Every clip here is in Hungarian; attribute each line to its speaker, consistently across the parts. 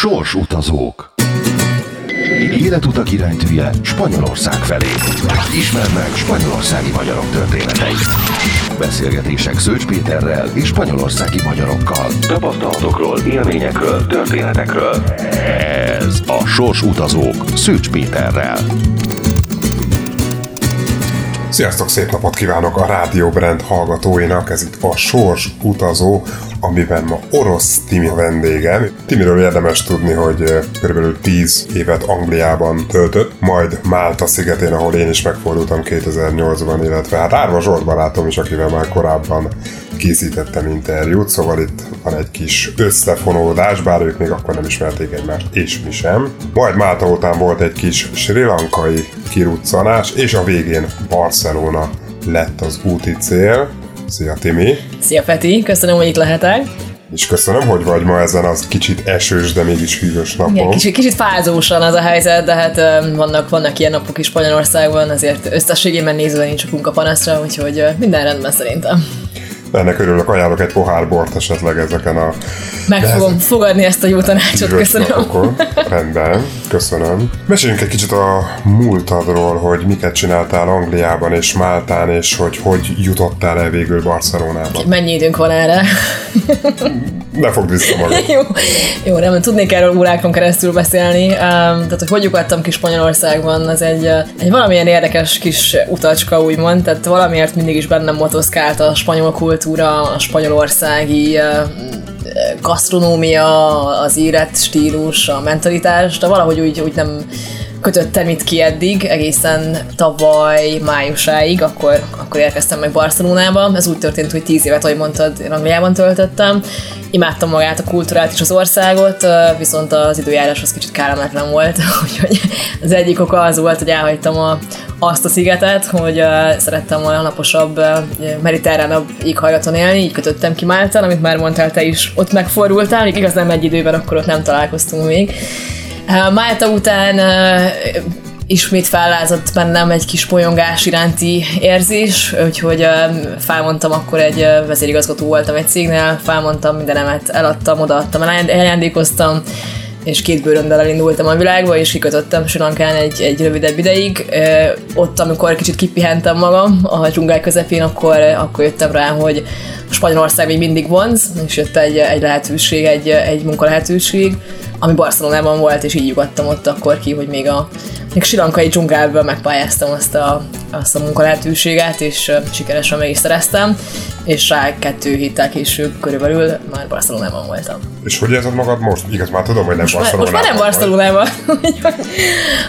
Speaker 1: Sorsutazók Életutak iránytűje Spanyolország felé. Ismerd meg spanyolországi magyarok történeteit. Beszélgetések Szőcs Péterrel és spanyolországi magyarokkal. Tapasztalatokról, élményekről, történetekről. Ez a Sorsutazók Szőcs Péterrel.
Speaker 2: Sziasztok, szép napot kívánok a Rádió Brand hallgatóinak, ez itt a Sors utazó, amiben ma orosz Timi a vendégem. Timiről érdemes tudni, hogy kb. 10 évet Angliában töltött, majd Málta szigetén, ahol én is megfordultam 2008-ban, illetve hát Árva Zsolt barátom is, akivel már korábban készítettem interjút, szóval itt van egy kis összefonódás, bár ők még akkor nem ismerték egymást, és mi sem. Majd Málta után volt egy kis sri lankai kiruccanás, és a végén Barcelona lett az úti cél. Szia Timi!
Speaker 3: Szia Peti, köszönöm, hogy itt lehetek.
Speaker 2: És köszönöm, hogy vagy ma ezen az kicsit esős, de mégis hűvös napon.
Speaker 3: Igen, kicsit, kicsit fázósan az a helyzet, de hát vannak, vannak ilyen napok is Spanyolországban, azért összességében nézve nincs okunk a panaszra, úgyhogy minden rendben szerintem.
Speaker 2: Ennek örülök, ajánlok egy pohár bort esetleg ezeken a...
Speaker 3: Meg fogom fogom fogadni ezt a jó tanácsot, köszönöm.
Speaker 2: Napokon. Rendben, köszönöm. Meséljünk egy kicsit a múltadról, hogy miket csináltál Angliában és Máltán, és hogy hogy jutottál el végül Barcelonában.
Speaker 3: Mennyi időnk van erre?
Speaker 2: ne fogd vissza magad.
Speaker 3: jó, jó, nem tudnék erről órákon keresztül beszélni. Um, tehát, hogy hogy lyukadtam ki Spanyolországban, az egy, egy valamilyen érdekes kis utacska, úgymond, tehát valamiért mindig is bennem motoszkált a spanyol kultúra, a spanyolországi uh, gasztronómia, az élet stílus, a mentalitás, de valahogy úgy, úgy nem kötöttem itt ki eddig, egészen tavaly májusáig, akkor, akkor érkeztem meg Barcelonába. Ez úgy történt, hogy tíz évet, ahogy mondtad, Angliában töltöttem. Imádtam magát, a kultúrát és az országot, viszont az időjárás az kicsit kellemetlen volt, úgyhogy az egyik oka az volt, hogy elhagytam a, azt a szigetet, hogy uh, szerettem volna naposabb, uh, mediterránabb éghajlaton élni, így kötöttem ki Máltán, amit már mondtál te is, ott megfordultál, még igaz nem egy időben, akkor ott nem találkoztunk még. Málta után ismét fellázott bennem egy kis polyongás iránti érzés, úgyhogy felmondtam akkor egy vezérigazgató voltam egy cégnél, felmondtam mindenemet, eladtam, odaadtam, elajándékoztam, és két bőröndel elindultam a világba, és kikötöttem Sri Lankán egy, egy rövidebb ideig. Ott, amikor kicsit kipihentem magam a dzsungel közepén, akkor, akkor jöttem rá, hogy Spanyolország még mindig vonz, és jött egy, egy lehetőség, egy, egy munkalehetőség, ami Barcelonában volt, és így nyugodtam ott akkor ki, hogy még a még silankai dzsungelből megpályáztam azt a, azt a munkalehetőséget, és sikeresen meg is szereztem, és rá kettő héttel később körülbelül már Barcelonában voltam.
Speaker 2: És hogy érzed magad most? Igaz, már tudom, hogy nem most Barcelonában.
Speaker 3: Most már nem Barcelonában.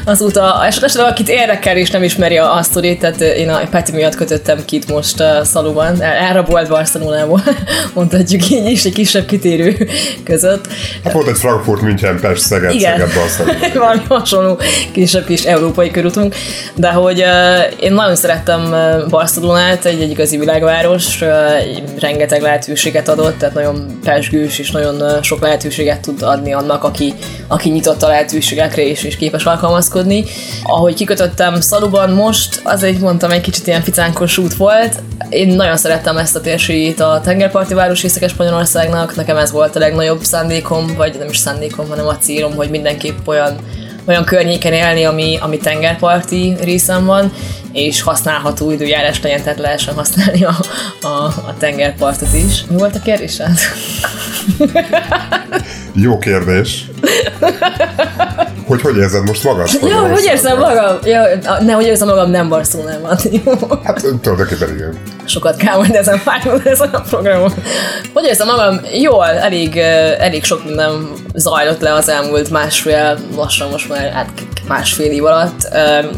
Speaker 3: Azóta, esetleg akit érdekel és nem ismeri a, a sztorit, tehát én a Peti miatt kötöttem ki itt most uh, Szaluban, elrabolt Barcelonából, mondhatjuk így is, egy kisebb kitérő között.
Speaker 2: Hát volt egy Frankfurt, München, Pest, Szeged,
Speaker 3: Igen.
Speaker 2: Szeged, Barcelona.
Speaker 3: Valami hasonló kisebb kis európai körútunk, de hogy uh, én nagyon szerettem Barcelonát, egy, egy igazi világváros, uh, rengeteg lehetőséget adott, tehát nagyon pesgős és nagyon sok lehetőséget tud adni annak, aki, aki nyitott a lehetőségekre és, és képes alkalmazkodni. Ahogy kikötöttem Szaluban most, az egy mondtam egy kicsit ilyen ficánkos út volt. Én nagyon szerettem ezt a térségét a tengerparti város északes Spanyolországnak, nekem ez volt a legnagyobb szándékom, vagy nem is szándékom, hanem a célom, hogy mindenképp olyan olyan környéken élni, ami, ami tengerparti részen van, és használható időjárás legyen, tehát lehessen használni a, a, a tengerpartot is. Mi volt a kérdésed?
Speaker 2: Jó kérdés. Hogy hogy érzed most magad?
Speaker 3: Jó, hogy érzem magam? Ja, ne, hogy érzem magam nem Barcelonában.
Speaker 2: Hát tulajdonképpen igen.
Speaker 3: Sokat kell majd ezen fájlni ezen a programon. Hogy érzem magam? Jól, elég, elég sok minden zajlott le az elmúlt másfél, lassan most már hát másfél év alatt.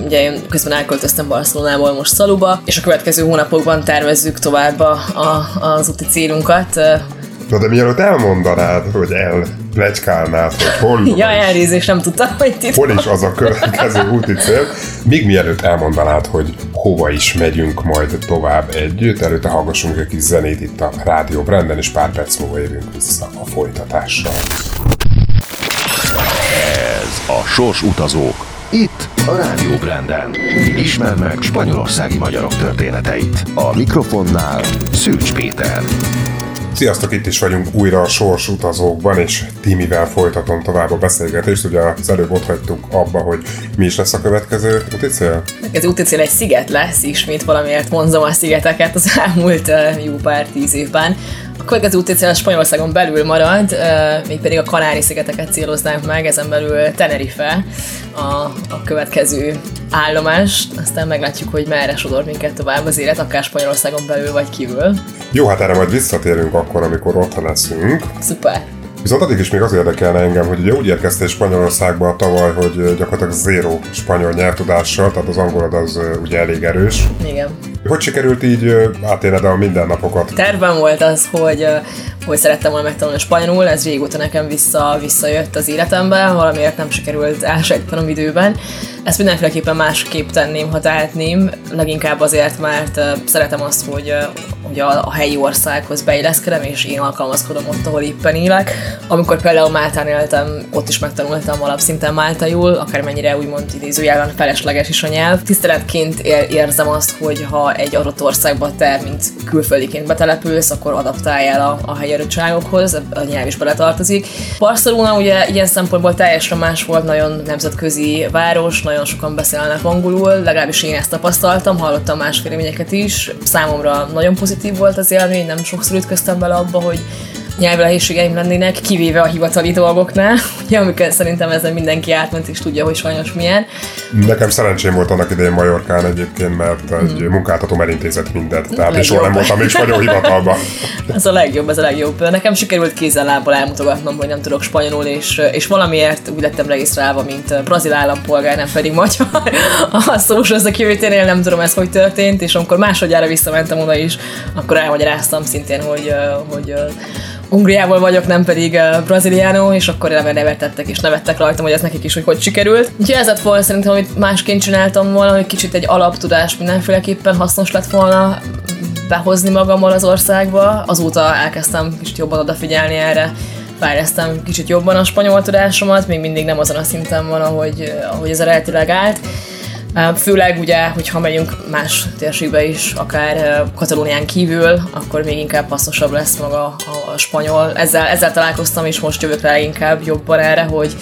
Speaker 3: Ugye én közben elköltöztem Barcelonából most Szaluba, és a következő hónapokban tervezzük tovább a, a, az úti célunkat
Speaker 2: Na de mielőtt elmondanád, hogy elplegykálnád, hogy hol...
Speaker 3: ja, elnézést, nem tudtam, hogy itt
Speaker 2: Hol is az a következő úti cél. Még mielőtt elmondanád, hogy hova is megyünk majd tovább együtt, előtte hallgassunk egy kis zenét itt a Rádió Branden, és pár perc múlva jövünk vissza a folytatással.
Speaker 1: Ez a Sors Utazók. Itt a Rádió Branden. Ismerd meg spanyolországi magyarok történeteit. A mikrofonnál Szűcs Péter.
Speaker 2: Sziasztok, itt is vagyunk újra a Sors utazókban, és Timivel folytatom tovább a beszélgetést. Ugye az előbb ott hagytuk abba, hogy mi is lesz a következő úticél?
Speaker 3: Az úticél egy sziget lesz, ismét valamiért vonzom a szigeteket az elmúlt jó pár tíz évben. A következő útcél a Spanyolországon belül marad, mégpedig a Kanári-szigeteket céloznánk meg, ezen belül Tenerife a, a következő állomás, aztán meglátjuk, hogy merre sodor minket tovább az élet, akár Spanyolországon belül vagy kívül.
Speaker 2: Jó, hát erre majd visszatérünk akkor, amikor ott leszünk.
Speaker 3: Szuper.
Speaker 2: Viszont addig is még az érdekelne engem, hogy ugye úgy érkeztél Spanyolországba tavaly, hogy gyakorlatilag zéró spanyol nyelvtudással, tehát az angolod az ugye elég erős.
Speaker 3: Igen.
Speaker 2: Hogy sikerült így átélned a mindennapokat?
Speaker 3: Tervem volt az, hogy, hogy szerettem volna megtanulni spanyolul, ez régóta nekem vissza, visszajött az életembe, valamiért nem sikerült elsejtenem időben. Ezt mindenféleképpen másképp tenném, ha tehetném, leginkább azért, mert szeretem azt, hogy, hogy a, a helyi országhoz beilleszkedem, és én alkalmazkodom ott, ahol éppen élek. Amikor például Máltán éltem, ott is megtanultam alapszinten máltaiul, akármennyire úgymond idézőjelben felesleges is a nyelv. Tiszteletként érzem azt, hogy ha egy adott országba te, mint külföldiként betelepülsz, akkor adaptáljál a, a helyi adottságokhoz, a nyelv is beletartozik. Barcelona ugye ilyen szempontból teljesen más volt, nagyon nemzetközi város, nagyon sokan beszélnek angolul, legalábbis én ezt tapasztaltam, hallottam más véleményeket is. Számomra nagyon pozitív volt az élmény, nem sokszor ütköztem bele abba, hogy nyelvlehészségeim lennének, kivéve a hivatali dolgoknál, ugye, amikor szerintem ezen mindenki átment és tudja, hogy sajnos milyen.
Speaker 2: Nekem szerencsém volt annak idején Majorkán egyébként, mert egy hmm. munkáltatóm elintézett mindent, tehát én soha nem voltam is spanyol hivatalban.
Speaker 3: ez a legjobb, ez a legjobb. Nekem sikerült kézzel lábbal elmutogatnom, hogy nem tudok spanyolul, és, és valamiért úgy lettem regisztrálva, mint brazil állampolgár, nem pedig magyar. A social security nem tudom ez hogy történt, és amikor másodjára visszamentem oda is, akkor elmagyaráztam szintén, hogy, hogy Ungriából vagyok, nem pedig uh, braziliánó, és akkor eleve nevetettek és nevettek rajtam, hogy ez nekik is, hogy hogy sikerült. Úgyhogy ez lett volna szerintem, amit másként csináltam volna, hogy kicsit egy alaptudás mindenféleképpen hasznos lett volna behozni magammal az országba. Azóta elkezdtem kicsit jobban odafigyelni erre, fejlesztem kicsit jobban a spanyol tudásomat, még mindig nem azon a szinten van, ahogy, ahogy ez eredetileg állt. Főleg ugye, hogyha megyünk más térségbe is, akár Katalónián kívül, akkor még inkább hasznosabb lesz maga a, spanyol. Ezzel, ezzel találkoztam, és most jövök rá inkább jobban erre, hogy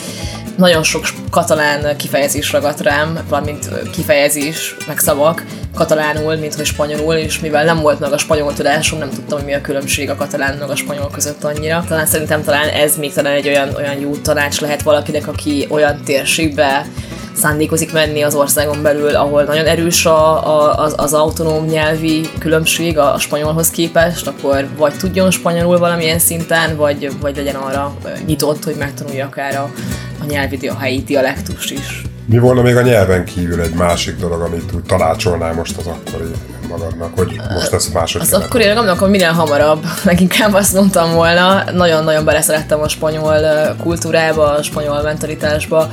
Speaker 3: nagyon sok katalán kifejezés ragadt rám, valamint kifejezés, meg szavak katalánul, mint hogy spanyolul, és mivel nem volt meg a spanyol tudásom, nem tudtam, hogy mi a különbség a katalán meg a spanyol között annyira. Talán szerintem talán ez még talán egy olyan, olyan jó tanács lehet valakinek, aki olyan térségbe szándékozik menni az országon belül, ahol nagyon erős a, a, az, az autonóm nyelvi különbség a, a spanyolhoz képest, akkor vagy tudjon spanyolul valamilyen szinten, vagy, vagy legyen arra nyitott, hogy megtanulja akár a, a nyelvi, a helyi dialektust is.
Speaker 2: Mi volna még a nyelven kívül egy másik dolog, amit úgy tanácsolnál most az akkori magadnak, hogy most ezt máshogy
Speaker 3: Az akkori magamnak, hogy minél hamarabb, leginkább azt mondtam volna, nagyon-nagyon beleszerettem a spanyol kultúrába, a spanyol mentalitásba,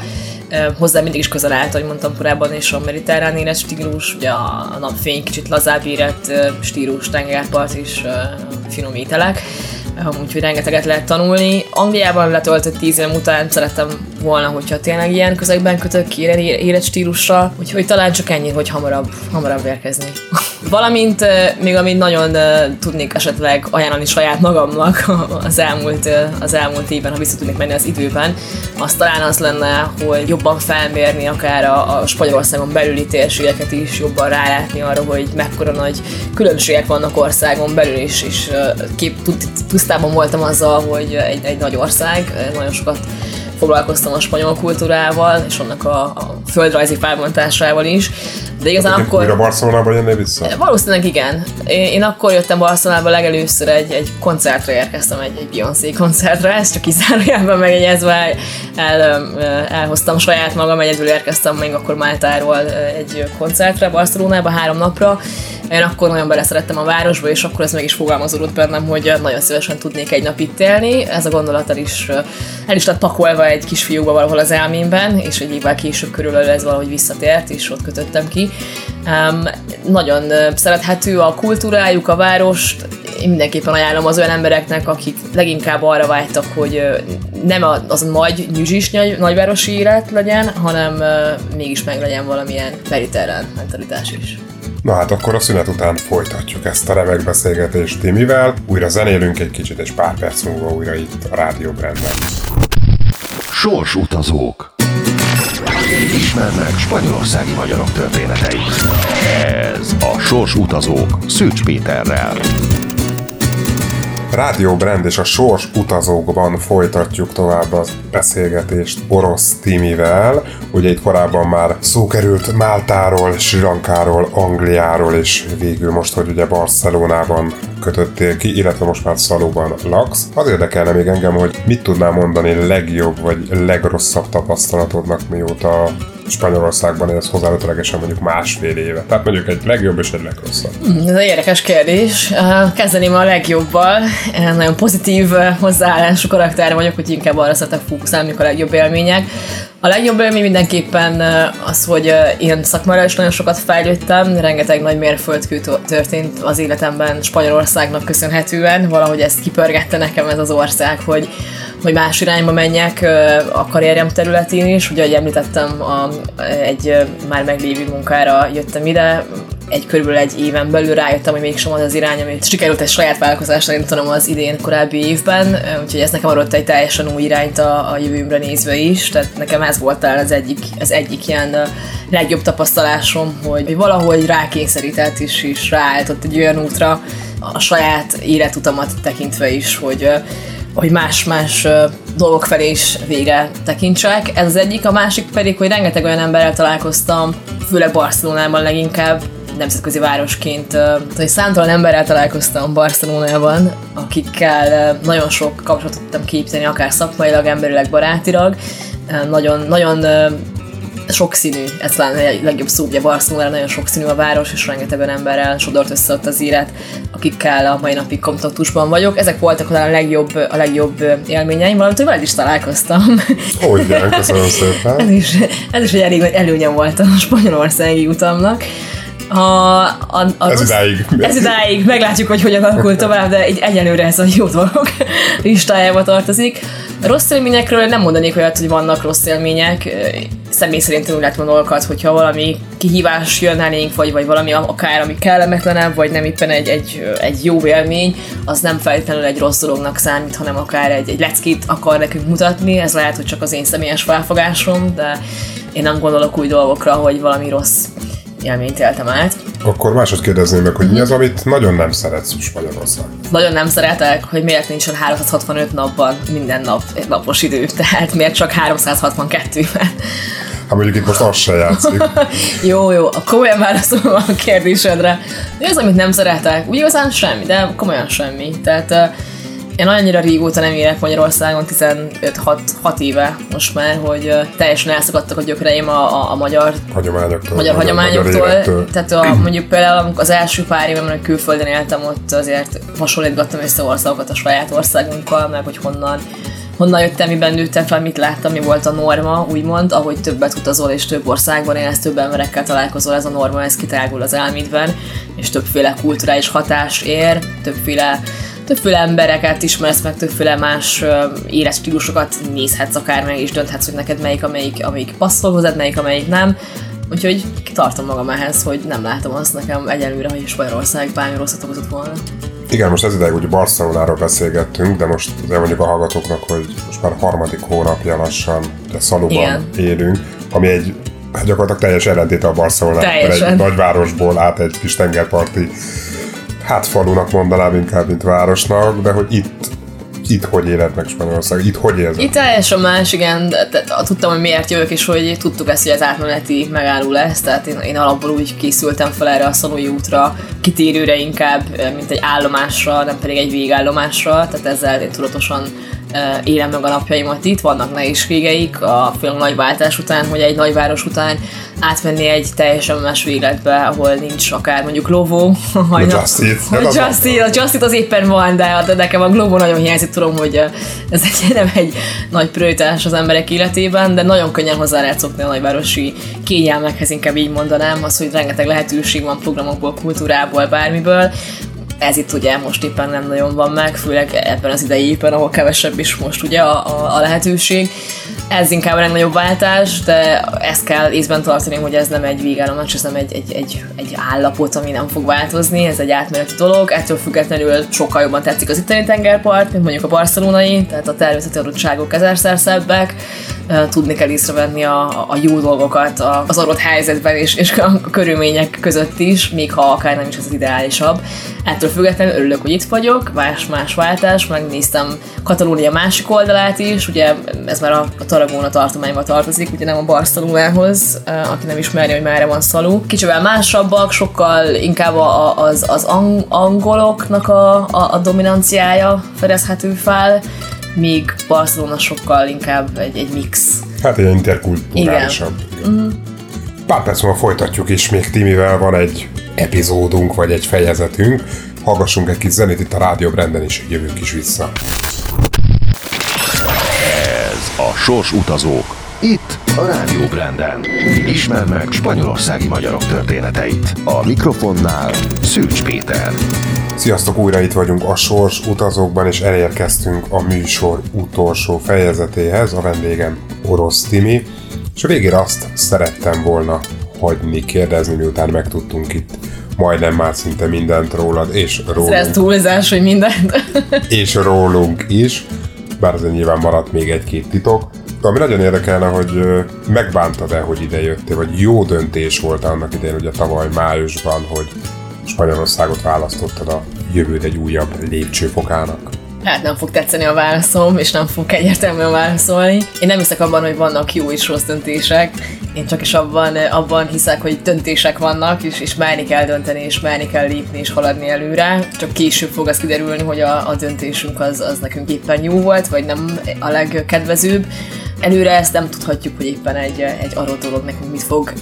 Speaker 3: hozzá mindig is közel állt, ahogy mondtam korábban, és a mediterrán élet stílus, ugye a napfény kicsit lazább érett stílus, tengerpart és finom ételek úgyhogy rengeteget lehet tanulni. Angliában letöltött tíz év után szerettem volna, hogyha tényleg ilyen közegben kötök ki életstílusra, úgyhogy talán csak ennyi, hogy hamarabb, hamarabb érkezni. Valamint még amit nagyon tudnék esetleg ajánlani saját magamnak az elmúlt, az elmúlt évben, ha vissza tudnék menni az időben, az talán az lenne, hogy jobban felmérni akár a, a Spanyolországon belüli térségeket is, jobban rálátni arra, hogy mekkora nagy különbségek vannak országon belül is, és kép, tisztában voltam azzal, hogy egy, egy nagy ország, nagyon sokat foglalkoztam a spanyol kultúrával, és annak a, a földrajzi felbontásával is. De igazán
Speaker 2: hát, akkor... Újra Barcelonába jönnél vissza?
Speaker 3: Valószínűleg igen. Én, én akkor jöttem Barcelonába legelőször egy, egy koncertre érkeztem, egy, egy Beyoncé koncertre, ezt csak kizárójában megjegyezve el, el, elhoztam saját magam, egyedül érkeztem még akkor Máltáról egy koncertre Barcelonába három napra, én akkor nagyon beleszerettem a városba, és akkor ez meg is fogalmazódott bennem, hogy nagyon szívesen tudnék egy nap itt élni. Ez a gondolat el is, el is lett pakolva egy kisfiúba valahol az elmémben, és egy évvel később körülbelül ez valahogy visszatért, és ott kötöttem ki. Um, nagyon szerethető a kultúrájuk, a várost, én mindenképpen ajánlom az olyan embereknek, akik leginkább arra vágytak, hogy nem az nagy nyüzsis nagyvárosi élet legyen, hanem mégis meg legyen valamilyen mediterrán mentalitás is.
Speaker 2: Na hát akkor a szünet után folytatjuk ezt a remek beszélgetést Timivel. Újra zenélünk egy kicsit, és pár perc múlva újra itt a Rádió Brandben.
Speaker 1: Sors utazók. Ismerd meg spanyolországi magyarok történeteit. Ez a Sors utazók Szűcs Péterrel.
Speaker 2: Rádió Brand és a Sors utazókban folytatjuk tovább a beszélgetést orosz Timivel. Ugye itt korábban már szó került Máltáról, Sri Lankáról, Angliáról, és végül most, hogy ugye Barcelonában kötöttél ki, illetve most már Szalóban laksz. Az érdekelne még engem, hogy mit tudnál mondani legjobb vagy legrosszabb tapasztalatodnak, mióta Spanyolországban élsz hozzávetőlegesen mondjuk másfél éve. Tehát mondjuk egy legjobb és egy legrosszabb.
Speaker 3: Ez egy érdekes kérdés. Kezdeném a legjobbal. Nagyon pozitív hozzáállású karakter vagyok, hogy inkább arra szeretek fókuszálni, a legjobb élmények. A legjobb élmény mindenképpen az, hogy én szakmára is nagyon sokat fejlődtem, rengeteg nagy mérföldkő történt az életemben Spanyolországnak köszönhetően, valahogy ezt kipörgette nekem ez az ország, hogy hogy más irányba menjek a karrierem területén is. Ugye, ahogy említettem, a, egy már meglévő munkára jöttem ide, egy körülbelül egy éven belül rájöttem, hogy mégsem az az irány, amit sikerült egy saját vállalkozásra indítanom az idén korábbi évben, úgyhogy ez nekem adott egy teljesen új irányt a, a jövőmre nézve is, tehát nekem ez volt az egyik, az egyik ilyen legjobb tapasztalásom, hogy valahogy rákényszerített is, is ráállított egy olyan útra, a saját életutamat tekintve is, hogy hogy más-más dolgok felé is végre tekintsek. Ez az egyik, a másik pedig, hogy rengeteg olyan emberrel találkoztam, főleg Barcelonában leginkább, nemzetközi városként, hogy számtalan emberrel találkoztam Barcelonában, akikkel nagyon sok kapcsolatot tudtam képíteni, akár szakmailag, emberileg, barátilag. Nagyon, nagyon sokszínű, ez talán a legjobb szó, ugye Barcelona nagyon sokszínű a város, és rengeteg emberrel sodort össze ott az élet, akikkel a mai napig kontaktusban vagyok. Ezek voltak talán a legjobb, a legjobb élményeim, valamint, hogy veled is találkoztam.
Speaker 2: Hogy köszönöm szépen.
Speaker 3: ez, is, ez is egy elég nagy előnye volt a spanyolországi utamnak. A,
Speaker 2: a, a ez rossz, idáig.
Speaker 3: Ez idáig. Meglátjuk, hogy hogyan alakul tovább, de egy egyelőre ez a jó dolog listájába tartozik. A rossz élményekről nem mondanék olyat, hogy vannak rossz élmények. Személy szerint úgy lehet dolgokat, hogyha valami kihívás jön elénk, vagy, vagy valami akár, ami kellemetlenebb, vagy nem éppen egy, egy, egy jó élmény, az nem feltétlenül egy rossz dolognak számít, hanem akár egy, egy leckét akar nekünk mutatni. Ez lehet, hogy csak az én személyes felfogásom, de én nem gondolok új dolgokra, hogy valami rossz élményt éltem át.
Speaker 2: Akkor másod kérdezném meg, hogy mi az, amit nagyon nem szeretsz Magyarország?
Speaker 3: Nagyon nem szeretek, hogy miért nincsen 365 napban minden nap egy napos idő, tehát miért csak 362-ben.
Speaker 2: Hát mondjuk itt most az se játszik.
Speaker 3: jó, jó, a komolyan válaszolom a kérdésedre. Mi az, amit nem szeretek? Úgy igazán semmi, de komolyan semmi. Tehát uh, én annyira régóta nem élek Magyarországon, 15-6 éve most már, hogy teljesen elszakadtak a gyökereim a, a, a magyar
Speaker 2: hagyományoktól.
Speaker 3: Magyar, hagyományoktól. Magyar Tehát a, mondjuk például az első pár évben, külföldön éltem, ott azért hasonlítgattam össze országokat a saját országunkkal, meg hogy honnan honnan jöttem, miben nőttem fel, mit láttam, mi volt a norma, úgymond, ahogy többet utazol és több országban élsz, több emberekkel találkozol, ez a norma, ez kitágul az elmédben, és többféle kulturális hatás ér, többféle többféle embereket ismersz, meg többféle más életstílusokat nézhetsz akár meg, és dönthetsz, hogy neked melyik, amelyik, amelyik passzol hozzád, melyik, amelyik nem. Úgyhogy tartom magam ehhez, hogy nem látom azt nekem egyelőre, hogy Spanyolország bármi rosszat okozott volna.
Speaker 2: Igen, most ez ideig ugye Barcelonáról beszélgettünk, de most azért mondjuk a hallgatóknak, hogy most már harmadik hónapja lassan de Szalóban élünk, ami egy hát gyakorlatilag teljes ellentéte a Barcelona, egy nagyvárosból át egy kis tengerparti hát falunak mondanám inkább, mint városnak, de hogy itt itt hogy éled meg Spanyolország? Itt hogy érzed?
Speaker 3: Itt teljesen más, igen. De, tudtam, hogy miért jövök, és hogy tudtuk ezt, hogy az átmeneti megálló lesz, tehát én, én alapból úgy készültem fel erre a szalói útra, kitérőre inkább, mint egy állomásra, nem pedig egy végállomásra, tehát ezzel én tudatosan élem meg a napjaimat. Itt, vannak nehézségeik a film nagyváltás után, hogy egy nagyváros után átmenni egy teljesen más végletbe, ahol nincs akár mondjuk Glovo,
Speaker 2: a Just Eat.
Speaker 3: A Just Eat, a Just Eat az éppen van, de, de nekem a Glovo nagyon hiányzik, tudom, hogy ez egy, nem egy nagy prioritás az emberek életében, de nagyon könnyen hozzá lehet szokni a nagyvárosi kényelmekhez, inkább így mondanám, az, hogy rengeteg lehetőség van programokból, kultúrából, bármiből, ez itt ugye most éppen nem nagyon van meg, főleg ebben az idei éppen, ahol kevesebb is most ugye a, a, a lehetőség. Ez inkább a legnagyobb váltás, de ezt kell észben tartani, hogy ez nem egy végállomás, ez nem egy, egy, egy, egy állapot, ami nem fog változni, ez egy átmeneti dolog. Ettől függetlenül sokkal jobban tetszik az itteni tengerpart, mint mondjuk a barcelonai, tehát a természeti adottságok ezerszer szebbek. Tudni kell észrevenni a, a jó dolgokat az adott helyzetben és, és a körülmények között is, még ha akár nem is az ideálisabb. Ettől függetlenül örülök, hogy itt vagyok, más-más váltás, megnéztem Katalónia másik oldalát is, ugye ez már a, a Tarragona tartományba tartozik, ugye nem a Barcelonához, aki nem ismeri, hogy merre van szalú. Kicsivel másabbak, sokkal inkább az, az ang- angoloknak a, a, a dominanciája fedezhető fel, míg Barcelona sokkal inkább egy, egy mix.
Speaker 2: Hát egy interkulturálisabb. Igen. Mm. Pár perc múlva folytatjuk is, még Timivel van egy epizódunk, vagy egy fejezetünk. Hallgassunk egy kis zenét itt a Rádió Branden is, jövünk is vissza.
Speaker 1: Ez a Sors Utazók. Itt a Rádió Branden. Ismerd meg spanyolországi magyarok történeteit. A mikrofonnál Szűcs Péter.
Speaker 2: Sziasztok, újra itt vagyunk a Sors utazókban, és elérkeztünk a műsor utolsó fejezetéhez. A vendégem Orosz Timi, és a végére azt szerettem volna hagyni kérdezni, miután megtudtunk itt majdnem már szinte mindent rólad, és rólunk.
Speaker 3: Ez túlzás, hogy mindent.
Speaker 2: és rólunk is, bár azért nyilván maradt még egy-két titok. Ami nagyon érdekelne, hogy megbántad-e, hogy ide jöttél, vagy jó döntés volt annak idején, ugye tavaly májusban, hogy Spanyolországot választottad a jövőd egy újabb lépcsőfokának?
Speaker 3: Hát nem fog tetszeni a válaszom, és nem fog egyértelműen válaszolni. Én nem hiszek abban, hogy vannak jó és rossz döntések. Én csak is abban, abban hiszek, hogy döntések vannak, és, és merni kell dönteni, és merni kell lépni, és haladni előre. Csak később fog az kiderülni, hogy a, a döntésünk az, az nekünk éppen jó volt, vagy nem a legkedvezőbb. Előre ezt nem tudhatjuk, hogy éppen egy, egy arról dolog nekünk mit fog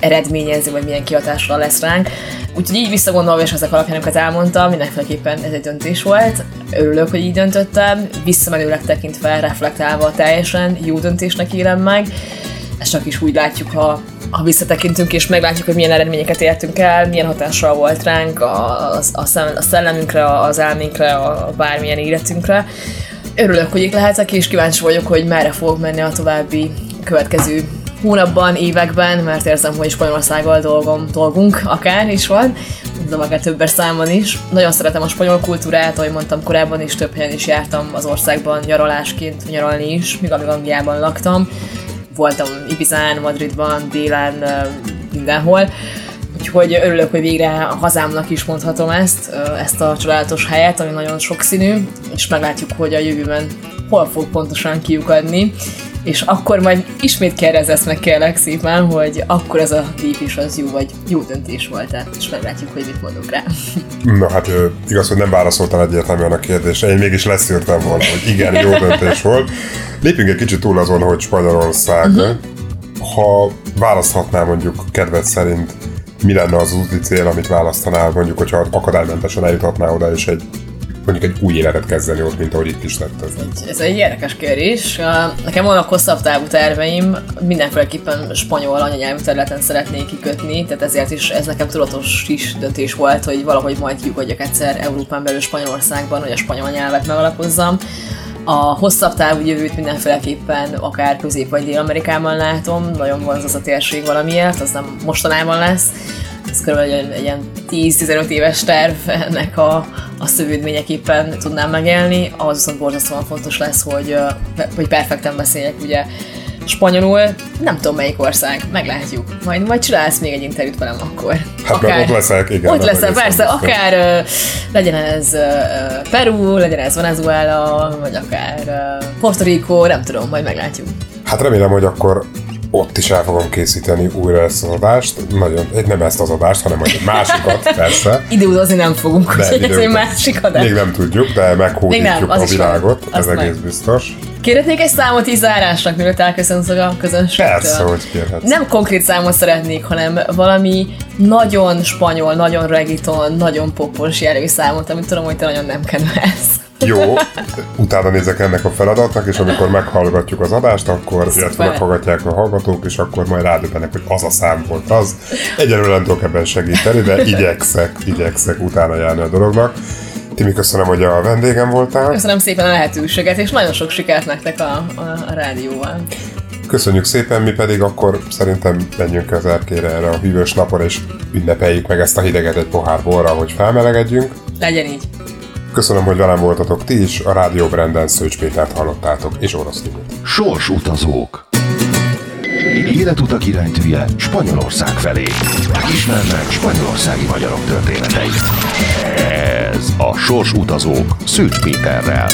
Speaker 3: eredményezni, vagy milyen kihatással lesz ránk. Úgyhogy így visszagondolva, és ezek alapján, amiket elmondtam, mindenféleképpen ez egy döntés volt. Örülök, hogy így döntöttem, visszamenőleg tekintve, reflektálva teljesen jó döntésnek élem meg. Ezt csak is úgy látjuk, ha, ha visszatekintünk és meglátjuk, hogy milyen eredményeket értünk el, milyen hatással volt ránk a, a, a szellemünkre, az elménkre, a bármilyen életünkre. Örülök, hogy itt lehetek, és kíváncsi vagyok, hogy merre fog menni a további következő hónapban, években, mert érzem, hogy Spanyolországgal dolgom, dolgunk akár is van, de akár többes számban is. Nagyon szeretem a spanyol kultúrát, ahogy mondtam korábban is, több helyen is jártam az országban nyaralásként, nyaralni is, míg amíg Angliában laktam. Voltam Ibizán, Madridban, délen, mindenhol. Úgyhogy örülök, hogy végre a hazámnak is mondhatom ezt, ezt a csodálatos helyet, ami nagyon sokszínű, és meglátjuk, hogy a jövőben hol fog pontosan kiukadni és akkor majd ismét kérdezz ezt meg kérlek szépen, hogy akkor ez a lépés az jó, vagy jó döntés volt -e, és meglátjuk, hogy mit mondok rá.
Speaker 2: Na hát igaz, hogy nem válaszoltam egyértelműen a kérdésre, én mégis leszűrtem volna, hogy igen, jó döntés volt. Lépjünk egy kicsit túl azon, hogy Spanyolország, uh-huh. ha választhatnál mondjuk kedved szerint, mi lenne az úti cél, amit választanál, mondjuk, hogyha akadálymentesen eljuthatnál oda, és egy mondjuk egy új életet kezdeni ott, mint ahogy itt is tetted?
Speaker 3: Ez egy érdekes kérdés. Nekem vannak hosszabb távú terveim, mindenféleképpen spanyol anyanyelvű területen szeretnék kikötni, tehát ezért is ez nekem tudatos is döntés volt, hogy valahogy majd kiugodjak egyszer Európán belül Spanyolországban, hogy a spanyol nyelvet megalapozzam. A hosszabb távú jövőt mindenféleképpen akár Közép- vagy Dél-Amerikában látom, nagyon vonz az a térség valamiért, az nem mostanában lesz. Ez körülbelül egy, egy ilyen 10-15 éves terv ennek a, a szövődményeképpen tudnám megélni, ahhoz viszont borzasztóan fontos lesz, hogy, hogy perfekten beszéljek ugye spanyolul, nem tudom melyik ország, meglátjuk. Majd, majd csinálsz még egy interjút velem akkor.
Speaker 2: Hát akár, ott leszek, igen.
Speaker 3: Ott leszek, persze, akár uh, legyen ez uh, Peru, legyen ez Venezuela, vagy akár uh, Puerto Rico, nem tudom, majd meglátjuk.
Speaker 2: Hát remélem, hogy akkor ott is el fogom készíteni újra ezt az adást. Nagyon, nem ezt az adást, hanem egy másikat, persze.
Speaker 3: Időutazni nem fogunk, úgyhogy ez egy másik adás.
Speaker 2: Még nem tudjuk, de meghódítjuk a világot, ez egész meg. biztos.
Speaker 3: Kérhetnék egy számot így zárásnak, mielőtt elköszönsz a közönségtől?
Speaker 2: Persze, hogy kérhetsz.
Speaker 3: Nem konkrét számot szeretnék, hanem valami nagyon spanyol, nagyon regiton, nagyon popos jelőszámot, amit tudom, hogy te nagyon nem kedvelsz.
Speaker 2: Jó, utána nézek ennek a feladatnak, és amikor meghallgatjuk az adást, akkor, illetve meghallgatják a hallgatók, és akkor majd rádöbbenek, hogy az a szám volt az. Egyelőre nem tudok ebben segíteni, de igyekszek, igyekszek utána járni a dolognak. Timi, köszönöm, hogy a vendégem voltál.
Speaker 3: Köszönöm szépen a lehetőséget, és nagyon sok sikert nektek a, a, a rádióval.
Speaker 2: Köszönjük szépen, mi pedig akkor szerintem menjünk az erkére erre a hűvös napon, és ünnepeljük meg ezt a hideget egy pohár borra, hogy felmelegedjünk.
Speaker 3: Legyen így.
Speaker 2: Köszönöm, hogy velem voltatok ti is, a Rádió Branden Szőcs Pétert hallottátok, és orosz Timit.
Speaker 1: Sors utazók. Életutak iránytűje Spanyolország felé. Ismerd meg spanyolországi magyarok történeteit. Ez a Sors utazók Szűcs Péterrel.